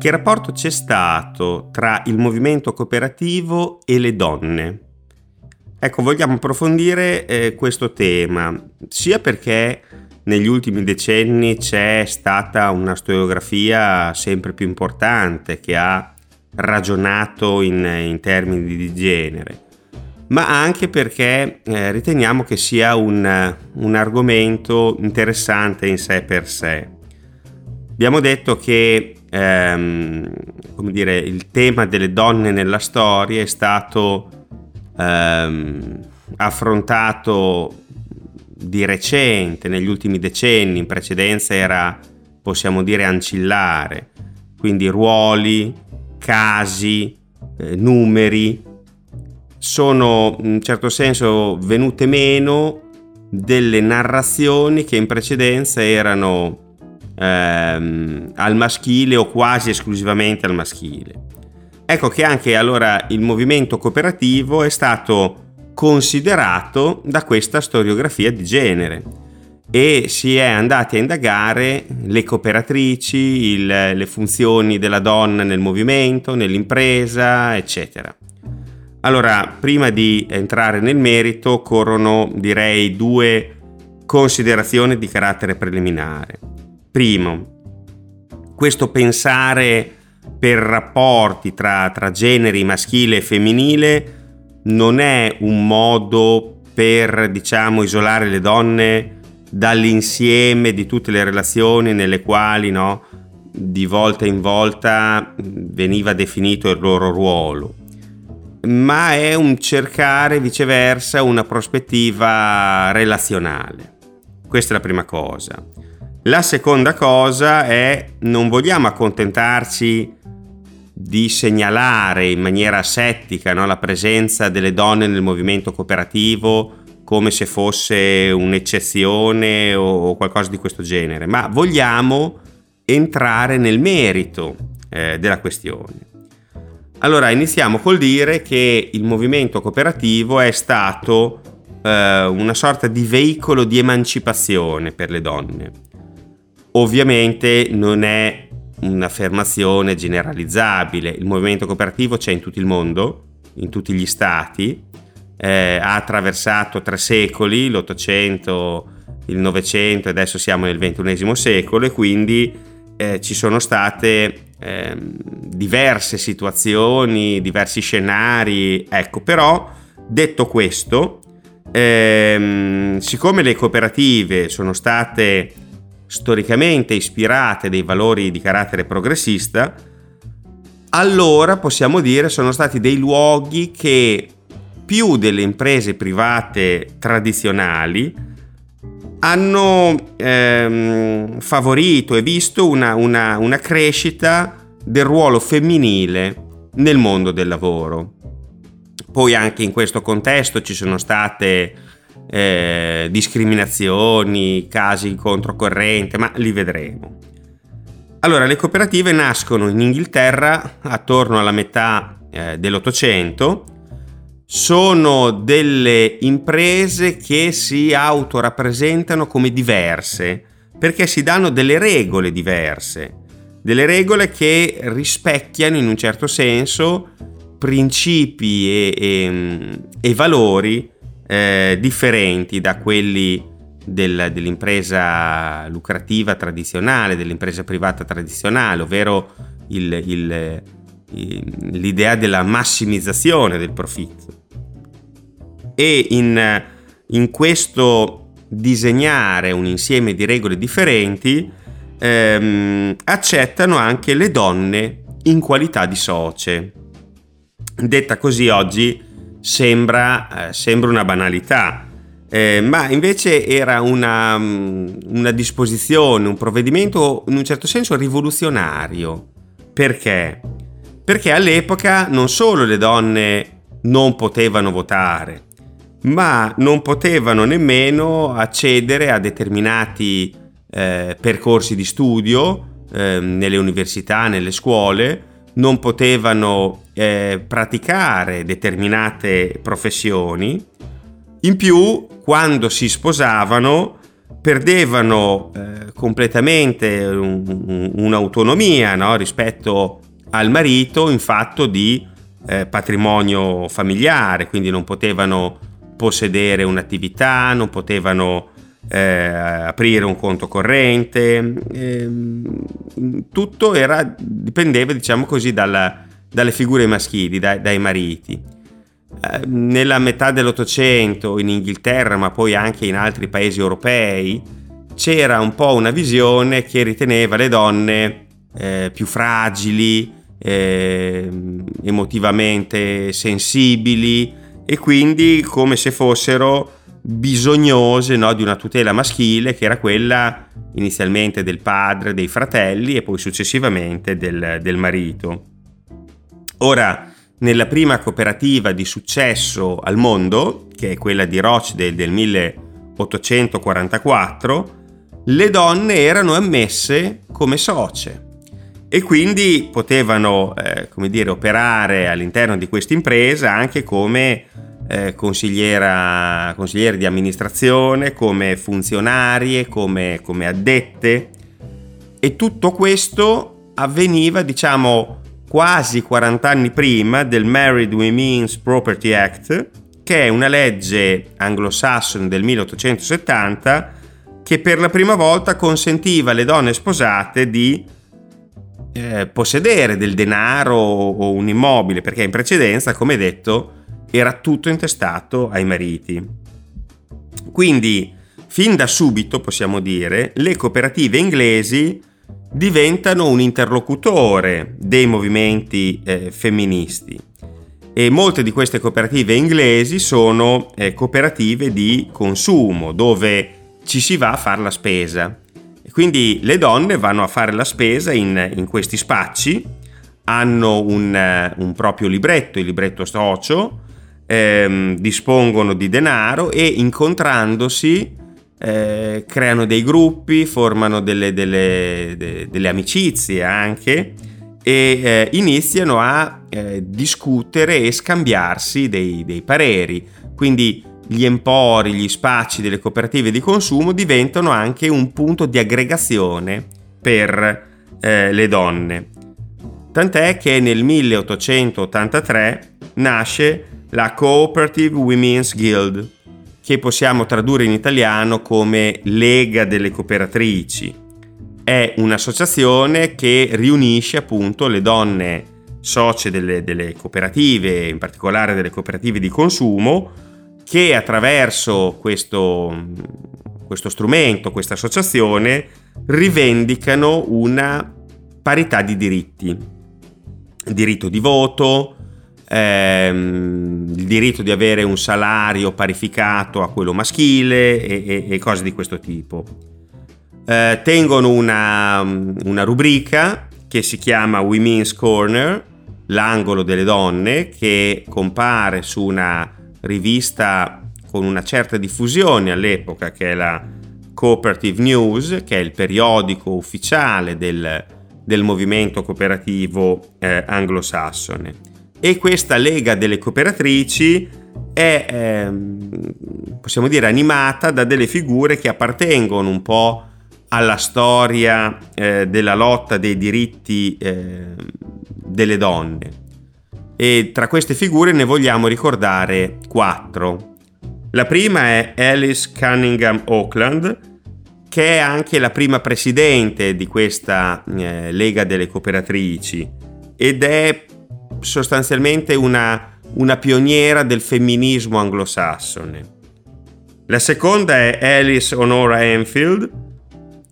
Che rapporto c'è stato tra il movimento cooperativo e le donne? Ecco, vogliamo approfondire eh, questo tema, sia perché negli ultimi decenni c'è stata una storiografia sempre più importante che ha ragionato in, in termini di genere, ma anche perché eh, riteniamo che sia un, un argomento interessante in sé per sé. Abbiamo detto che ehm, dire, il tema delle donne nella storia è stato ehm, affrontato di recente, negli ultimi decenni, in precedenza era, possiamo dire, ancillare, quindi ruoli, casi, eh, numeri, sono in un certo senso venute meno delle narrazioni che in precedenza erano ehm, al maschile o quasi esclusivamente al maschile. Ecco che anche allora il movimento cooperativo è stato considerato da questa storiografia di genere e si è andati a indagare le cooperatrici, il, le funzioni della donna nel movimento, nell'impresa, eccetera. Allora, prima di entrare nel merito, occorrono direi due considerazioni di carattere preliminare. Primo, questo pensare per rapporti tra, tra generi maschile e femminile non è un modo per, diciamo, isolare le donne dall'insieme di tutte le relazioni nelle quali, no, di volta in volta veniva definito il loro ruolo, ma è un cercare viceversa una prospettiva relazionale. Questa è la prima cosa. La seconda cosa è non vogliamo accontentarci di segnalare in maniera asettica no, la presenza delle donne nel movimento cooperativo come se fosse un'eccezione o qualcosa di questo genere, ma vogliamo entrare nel merito eh, della questione. Allora iniziamo col dire che il movimento cooperativo è stato eh, una sorta di veicolo di emancipazione per le donne Ovviamente non è un'affermazione generalizzabile, il movimento cooperativo c'è in tutto il mondo, in tutti gli stati, eh, ha attraversato tre secoli, l'Ottocento, il Novecento e adesso siamo nel XXI secolo e quindi eh, ci sono state eh, diverse situazioni, diversi scenari, ecco. Però detto questo, ehm, siccome le cooperative sono state storicamente ispirate dei valori di carattere progressista, allora possiamo dire sono stati dei luoghi che più delle imprese private tradizionali hanno ehm, favorito e visto una, una, una crescita del ruolo femminile nel mondo del lavoro. Poi anche in questo contesto ci sono state eh, discriminazioni, casi controcorrente, ma li vedremo. Allora, le cooperative nascono in Inghilterra attorno alla metà eh, dell'Ottocento, sono delle imprese che si autorappresentano come diverse, perché si danno delle regole diverse, delle regole che rispecchiano in un certo senso principi e, e, e valori eh, differenti da quelli del, dell'impresa lucrativa tradizionale, dell'impresa privata tradizionale, ovvero il, il, il, l'idea della massimizzazione del profitto. E in, in questo disegnare un insieme di regole differenti ehm, accettano anche le donne in qualità di socie. Detta così oggi sembra, eh, sembra una banalità, eh, ma invece era una, mm, una, disposizione, un provvedimento in un certo senso rivoluzionario. Perché? Perché all'epoca non solo le donne non potevano votare, ma non potevano nemmeno accedere a determinati eh, percorsi di studio eh, nelle università, nelle scuole, non potevano eh, praticare determinate professioni, in più quando si sposavano perdevano eh, completamente un, un, un'autonomia no? rispetto al marito in fatto di eh, patrimonio familiare, quindi non potevano possedere un'attività, non potevano eh, aprire un conto corrente, ehm, tutto era, dipendeva diciamo così dalla, dalle figure maschili, dai, dai mariti. Eh, nella metà dell'Ottocento in Inghilterra, ma poi anche in altri paesi europei, c'era un po' una visione che riteneva le donne eh, più fragili, eh, emotivamente sensibili e quindi come se fossero bisognose no, di una tutela maschile che era quella inizialmente del padre, dei fratelli e poi successivamente del, del marito. Ora, nella prima cooperativa di successo al mondo, che è quella di Rochdale del 1844, le donne erano ammesse come socie e quindi potevano eh, dire, operare all'interno di questa impresa anche come eh, consigliera, consigliere di amministrazione, come funzionarie, come, come addette. E tutto questo avveniva diciamo quasi 40 anni prima del Married Women's Property Act che è una legge anglosassone del 1870 che per la prima volta consentiva alle donne sposate di eh, possedere del denaro o un immobile, perché in precedenza, come detto, era tutto intestato ai mariti. Quindi, fin da subito, possiamo dire, le cooperative inglesi diventano un interlocutore dei movimenti eh, femministi e molte di queste cooperative inglesi sono eh, cooperative di consumo dove ci si va a fare la spesa. Quindi le donne vanno a fare la spesa in, in questi spacci, hanno un, eh, un, proprio libretto, il libretto socio, ehm, dispongono di denaro e incontrandosi eh, creano dei gruppi, formano delle, delle, de, delle amicizie anche e eh, iniziano a eh, discutere e scambiarsi dei, dei pareri. Quindi gli empori, gli spacci delle cooperative di consumo diventano anche un punto di aggregazione per eh, le donne. Tant'è che nel 1883 nasce la Cooperative Women's Guild, che possiamo tradurre in italiano come Lega delle Cooperatrici. È un'associazione che riunisce appunto le donne socie delle, delle cooperative, in particolare delle cooperative di consumo, che attraverso questo, questo strumento, questa associazione, rivendicano una parità di diritti. diritto di voto, ehm, il diritto di avere un salario parificato a quello maschile e, e, e cose di questo tipo. Eh, tengono una, una rubrica che si chiama Women's Corner, l'angolo delle donne, che compare su una rivista con una certa diffusione all'epoca che è la Cooperative News, che è il periodico ufficiale del, del movimento cooperativo eh, anglosassone. E questa Lega delle Cooperatrici è, eh, possiamo dire, animata da delle figure che appartengono un po' alla storia eh, della lotta dei diritti eh, delle donne e tra queste figure ne vogliamo ricordare quattro. La prima è Alice Cunningham Auckland, che è anche la prima presidente di questa eh, Lega delle Cooperatrici ed è sostanzialmente una, una pioniera del femminismo anglosassone. La seconda è Alice Honora Enfield,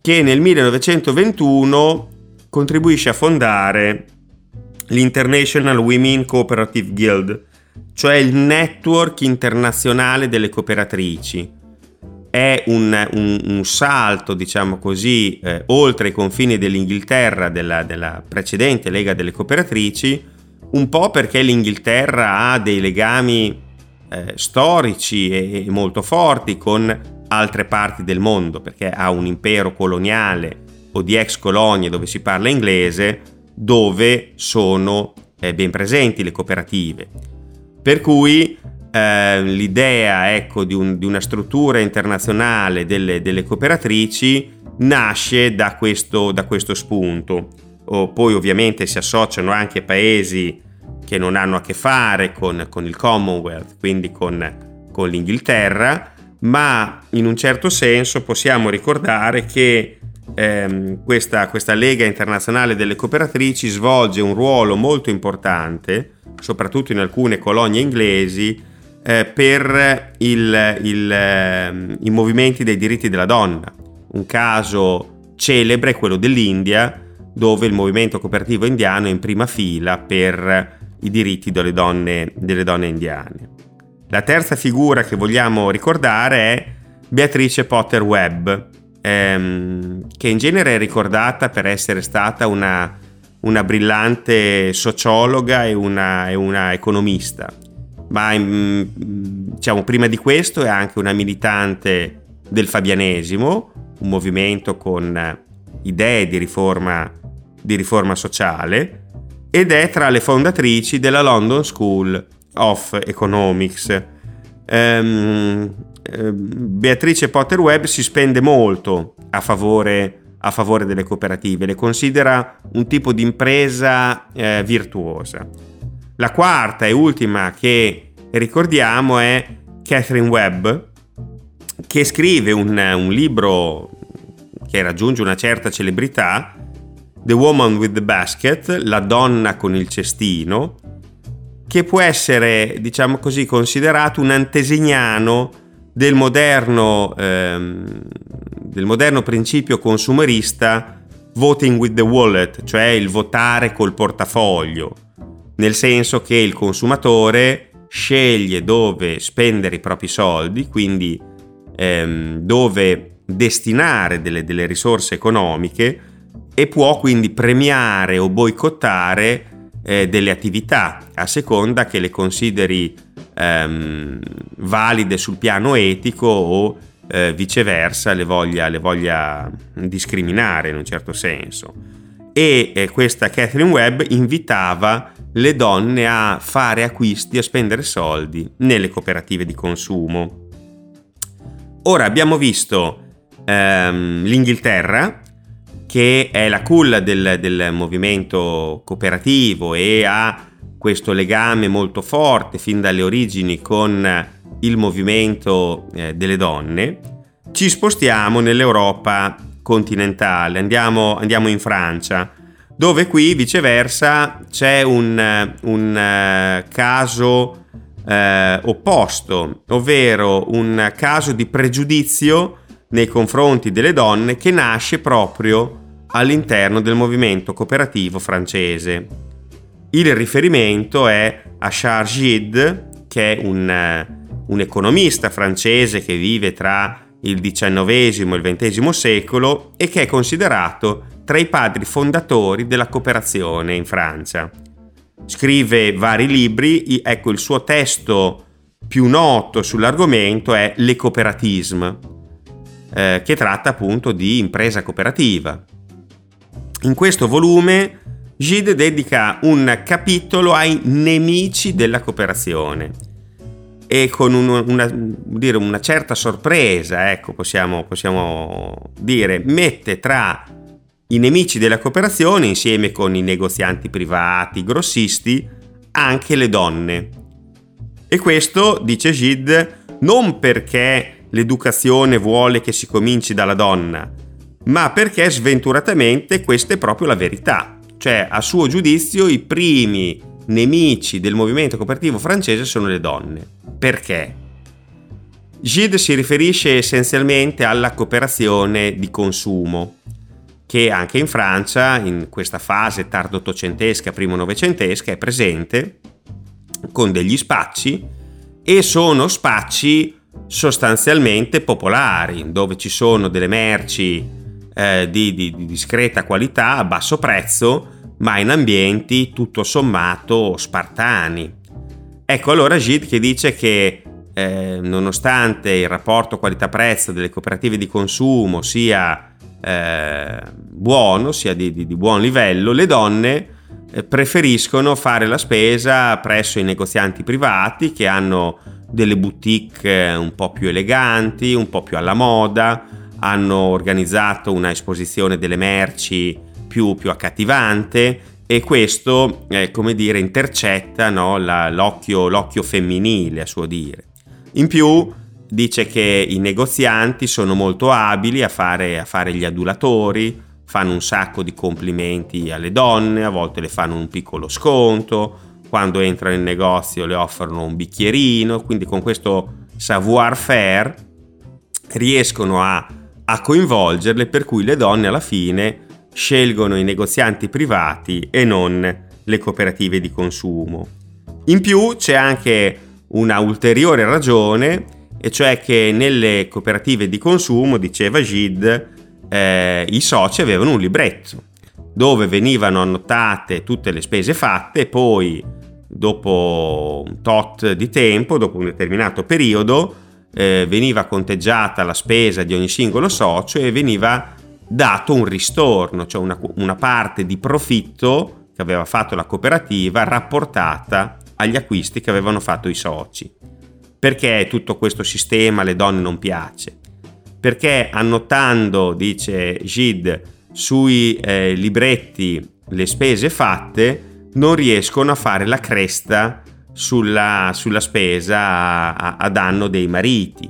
che nel 1921 contribuisce a fondare l'International Women Cooperative Guild, cioè il network internazionale delle cooperatrici. È un, un, un salto, diciamo così, eh, oltre i confini dell'Inghilterra, della, della precedente Lega delle Cooperatrici, un po' perché l'Inghilterra ha dei legami eh, storici e, e molto forti con altre parti del mondo, perché ha un impero coloniale o di ex colonie dove si parla inglese, dove sono eh, ben presenti le cooperative. Per cui eh, l'idea ecco, di, un, di, una struttura internazionale delle, delle cooperatrici nasce da questo, da questo spunto. O poi ovviamente si associano anche paesi che non hanno a che fare con, con il Commonwealth, quindi con, con l'Inghilterra, ma in un certo senso possiamo ricordare che ehm, questa, questa Lega internazionale delle cooperatrici svolge un ruolo molto importante, soprattutto in alcune colonie inglesi, eh, per il, il, eh, i movimenti dei diritti della donna. Un caso celebre è quello dell'India, dove il movimento cooperativo indiano è in prima fila per i diritti delle donne, delle donne indiane. La terza figura che vogliamo ricordare è Beatrice Potter Webb, ehm, che in genere è ricordata per essere stata una, una brillante sociologa e una, e una economista, ma mm, diciamo, prima di questo è anche una militante del fabianesimo, un movimento con idee di riforma, di riforma sociale, ed è tra le fondatrici della London School of Economics. Um, Beatrice Potter Webb si spende molto a favore, a favore, delle cooperative, le considera un tipo di impresa eh, virtuosa. La quarta e ultima che ricordiamo è Catherine Webb, che scrive un, un libro che raggiunge una certa celebrità, The Woman with the Basket, La donna con il cestino, che può essere, diciamo così, considerato un antesignano del moderno, ehm, del moderno principio consumerista voting with the wallet, cioè il votare col portafoglio, nel senso che il consumatore sceglie dove spendere i propri soldi, quindi ehm, dove destinare delle, delle risorse economiche e può quindi premiare o boicottare eh, delle attività a seconda che le consideri ehm, valide sul piano etico o eh, viceversa le voglia, le voglia, discriminare in un certo senso. E eh, questa Catherine Webb invitava le donne a fare acquisti, a spendere soldi nelle cooperative di consumo. Ora abbiamo visto ehm, l'Inghilterra che è la culla del, del movimento cooperativo e ha questo legame molto forte fin dalle origini con il movimento eh, delle donne, ci spostiamo nell'Europa continentale, andiamo, andiamo, in Francia, dove qui viceversa c'è un, un uh, caso uh, opposto, ovvero un caso di pregiudizio nei confronti delle donne che nasce proprio all'interno del movimento cooperativo francese. Il riferimento è a Charles Gide, che è un, un economista francese che vive tra il XIX e il XX secolo e che è considerato tra i padri fondatori della cooperazione in Francia. Scrive vari libri, ecco il suo testo più noto sull'argomento è Le cooperatisme, eh, che tratta appunto di impresa cooperativa. In questo volume Gide dedica un capitolo ai nemici della cooperazione e con un, una, dire, una, certa sorpresa, ecco, possiamo, possiamo dire, mette tra i nemici della cooperazione, insieme con i negozianti privati, i grossisti, anche le donne. E questo, dice Gide, non perché l'educazione vuole che si cominci dalla donna, ma perché sventuratamente questa è proprio la verità. Cioè, a suo giudizio, i primi nemici del movimento cooperativo francese sono le donne. Perché? Gide si riferisce essenzialmente alla cooperazione di consumo, che anche in Francia, in questa fase tardo ottocentesca, primo novecentesca, è presente con degli spacci e sono spacci sostanzialmente popolari, dove ci sono delle merci eh, di, di, di discreta qualità a basso prezzo, ma in ambienti tutto sommato spartani. Ecco allora Gide che dice che eh, nonostante il rapporto qualità-prezzo delle cooperative di consumo sia eh, buono, sia di, di, di buon livello, le donne eh, preferiscono fare la spesa presso i negozianti privati che hanno delle boutique un po' più eleganti, un po' più alla moda, hanno organizzato una esposizione delle merci più, più accattivante e questo, eh, come dire, intercetta no, la, l'occhio, l'occhio femminile, a suo dire. In più dice che i negozianti sono molto abili a fare, a fare gli adulatori, fanno un sacco di complimenti alle donne, a volte le fanno un piccolo sconto, quando entrano in negozio le offrono un bicchierino, quindi con questo savoir-faire riescono a, a coinvolgerle per cui le donne alla fine scelgono i negozianti privati e non le cooperative di consumo. In più c'è anche una ulteriore ragione, e cioè che nelle cooperative di consumo, diceva Gide, eh, i soci avevano un libretto dove venivano annotate tutte le spese fatte e poi dopo un tot di tempo, dopo un determinato periodo, eh, veniva conteggiata la spesa di ogni singolo socio e veniva dato un ristorno, cioè una, una parte di profitto che aveva fatto la cooperativa rapportata agli acquisti che avevano fatto i soci. Perché tutto questo sistema alle donne non piace? perché annotando, dice Gid, sui eh, libretti le spese fatte, non riescono a fare la cresta sulla, sulla spesa a, a, danno dei mariti.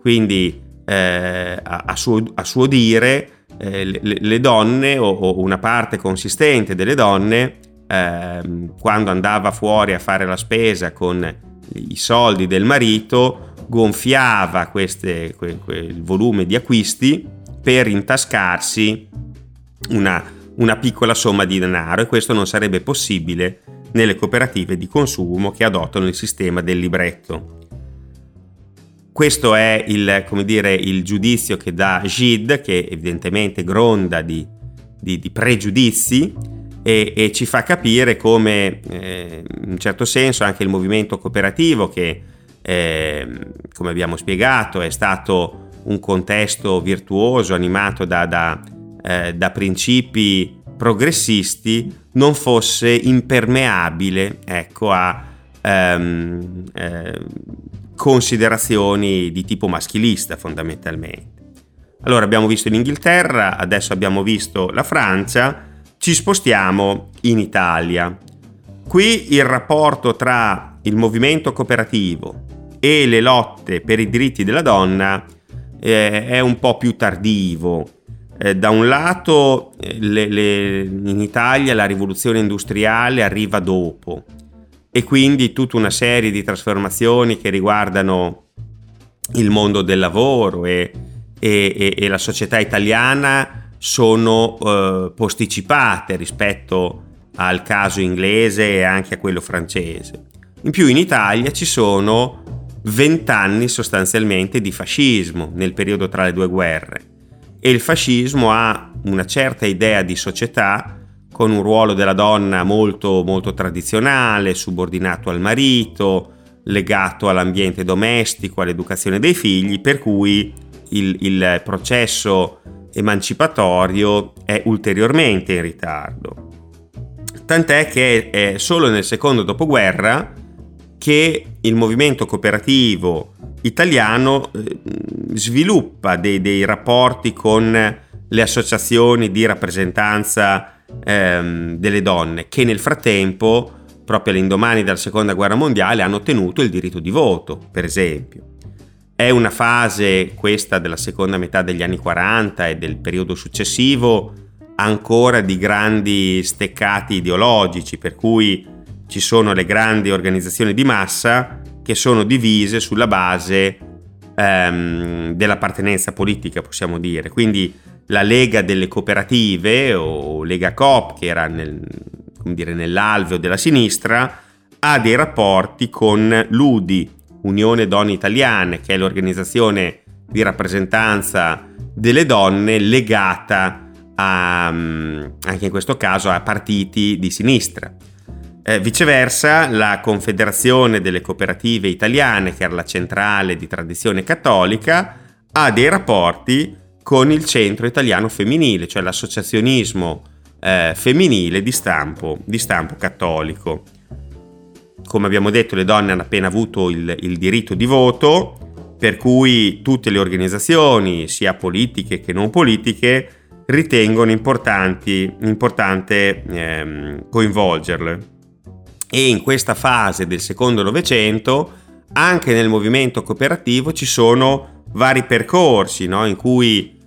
Quindi eh, a, suo, a, suo, dire eh, le, le, donne o, o, una parte consistente delle donne ehm, quando andava fuori a fare la spesa con i soldi del marito gonfiava queste, que, que, il volume di acquisti per intascarsi una, una piccola somma di denaro e questo non sarebbe possibile nelle cooperative di consumo che adottano il sistema del libretto. Questo è il, dire, il giudizio che dà Gide, che evidentemente gronda di, di, di pregiudizi e, e, ci fa capire come, eh, in un certo senso, anche il movimento cooperativo che eh, come abbiamo spiegato, è stato un contesto virtuoso animato da, da, eh, da principi progressisti, non fosse impermeabile ecco, a ehm, eh, considerazioni di tipo maschilista fondamentalmente. Allora abbiamo visto l'Inghilterra, adesso abbiamo visto la Francia, ci spostiamo in Italia. Qui il rapporto tra il movimento cooperativo e le lotte per i diritti della donna eh, è un po' più tardivo. Eh, da un lato eh, le, le, in Italia la rivoluzione industriale arriva dopo e quindi tutta una serie di trasformazioni che riguardano il mondo del lavoro e, e, e la società italiana sono eh, posticipate rispetto al caso inglese e anche a quello francese. In più in Italia ci sono vent'anni sostanzialmente di fascismo nel periodo tra le due guerre e il fascismo ha una certa idea di società con un ruolo della donna molto, molto tradizionale, subordinato al marito, legato all'ambiente domestico, all'educazione dei figli, per cui il, il processo emancipatorio è ulteriormente in ritardo. Tant'è che è solo nel secondo dopoguerra che il movimento cooperativo italiano eh, sviluppa dei, dei, rapporti con le associazioni di rappresentanza ehm, delle donne che nel frattempo, proprio all'indomani della seconda guerra mondiale, hanno ottenuto il diritto di voto, per esempio. È una fase, questa della seconda metà degli anni 40 e del periodo successivo, ancora di grandi steccati ideologici, per cui ci sono le grandi organizzazioni di massa che sono divise sulla base ehm, dell'appartenenza politica, possiamo dire. Quindi la Lega delle Cooperative o Lega Coop, che era nel, dire, nell'alveo della sinistra, ha dei rapporti con l'UDI, Unione Donne Italiane, che è l'organizzazione di rappresentanza delle donne legata a, anche in questo caso a partiti di sinistra. Eh, viceversa, la Confederazione delle Cooperative Italiane, che era la centrale di tradizione cattolica, ha dei rapporti con il Centro Italiano Femminile, cioè l'associazionismo eh, femminile di stampo, di stampo, cattolico. Come abbiamo detto, le donne hanno appena avuto il, il diritto di voto, per cui tutte le organizzazioni, sia politiche che non politiche, ritengono importante ehm, coinvolgerle. E in questa fase del secondo Novecento, anche nel movimento cooperativo ci sono vari percorsi no? in cui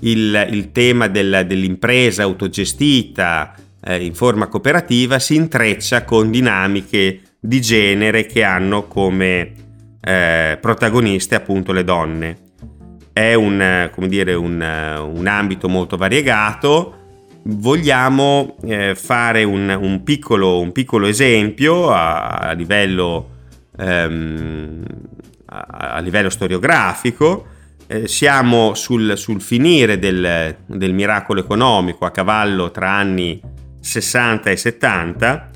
il, il tema del, dell'impresa autogestita eh, in forma cooperativa si intreccia con dinamiche di genere che hanno come eh, protagoniste appunto le donne. È un, dire, un, un ambito molto variegato, vogliamo eh, fare un, un, piccolo, un, piccolo, esempio a, a, livello, ehm, a, a livello, storiografico. Eh, siamo sul, sul finire del, del, miracolo economico a cavallo tra anni 60 e 70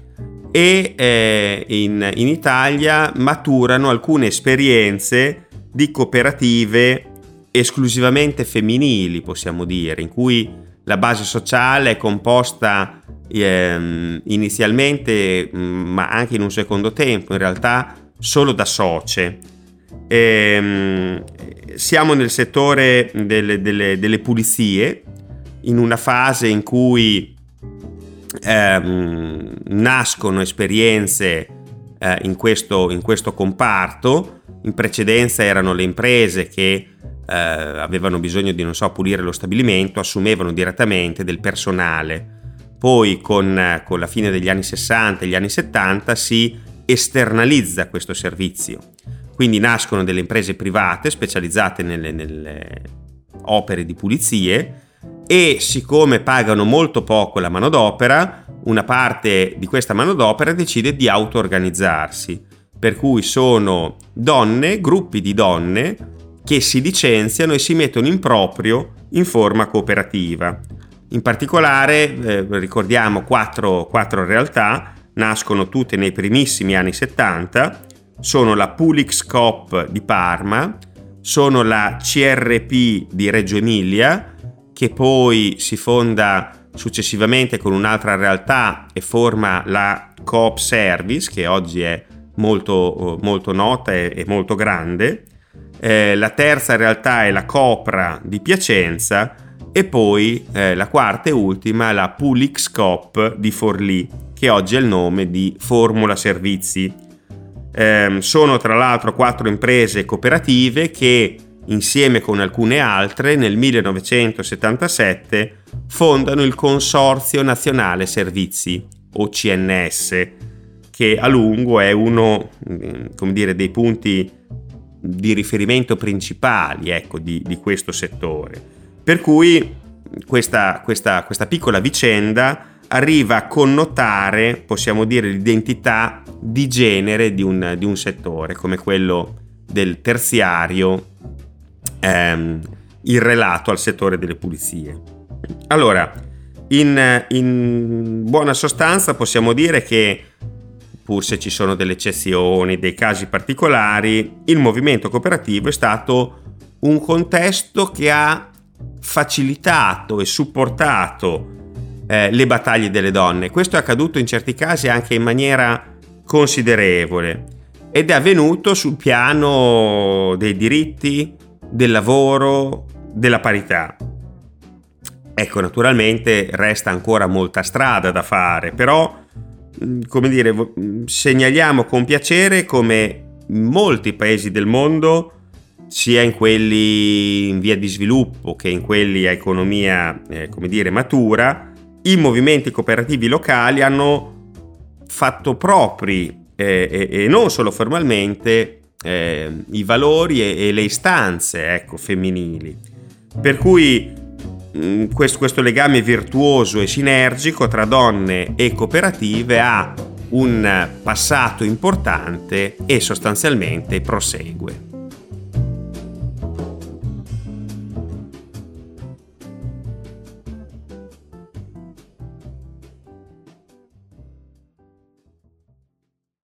e eh, in, in Italia maturano alcune esperienze di cooperative esclusivamente femminili, possiamo dire, in cui la base sociale è composta ehm, inizialmente, mm, ma anche in un secondo tempo, in realtà solo da socie. Ehm, siamo nel settore delle, delle, delle, pulizie, in una fase in cui ehm, nascono esperienze eh, in, questo, in questo comparto. In precedenza erano le imprese che eh, avevano bisogno di, non so, pulire lo stabilimento, assumevano direttamente del personale. Poi con, con la fine degli anni 60 e gli anni 70 si esternalizza questo servizio. Quindi nascono delle imprese private specializzate nelle, nelle opere di pulizie e siccome pagano molto poco la manodopera, una parte di questa manodopera decide di auto-organizzarsi. Per cui sono donne, gruppi di donne che si licenziano e si mettono in proprio in forma cooperativa. In particolare eh, ricordiamo quattro, quattro realtà, nascono tutte nei primissimi anni 70, sono la Pulix Coop di Parma, sono la CRP di Reggio Emilia, che poi si fonda successivamente con un'altra realtà e forma la Coop Service, che oggi è molto, molto nota e, e molto grande, eh, la terza realtà è la Copra di Piacenza e poi eh, la quarta e ultima la Pulix Coop di Forlì, che oggi è il nome di Formula Servizi. Eh, sono tra l'altro quattro imprese cooperative che insieme con alcune altre nel 1977 fondano il Consorzio Nazionale Servizi o CNS che a lungo è uno mm, dire, dei punti di riferimento principali ecco, di, di, questo settore. Per cui questa, questa, questa piccola vicenda arriva a connotare, possiamo dire, l'identità di genere di un, di un settore come quello del terziario ehm, irrelato al settore delle pulizie. Allora, in, in buona sostanza possiamo dire che pur se ci sono delle eccezioni, dei casi particolari, il movimento cooperativo è stato un contesto che ha facilitato e supportato eh, le battaglie delle donne. Questo è accaduto in certi casi anche in maniera considerevole ed è avvenuto sul piano dei diritti, del lavoro, della parità. Ecco, naturalmente resta ancora molta strada da fare, però come dire, mm, segnaliamo con piacere come molti paesi del mondo, sia in quelli in via di sviluppo che in quelli a economia, eh, come dire, matura, i movimenti cooperativi locali hanno fatto propri eh, e, e, non solo formalmente eh, i valori e, e le istanze ecco, femminili. Per cui Mm, questo, questo legame virtuoso e sinergico tra donne e cooperative ha un passato importante e sostanzialmente prosegue.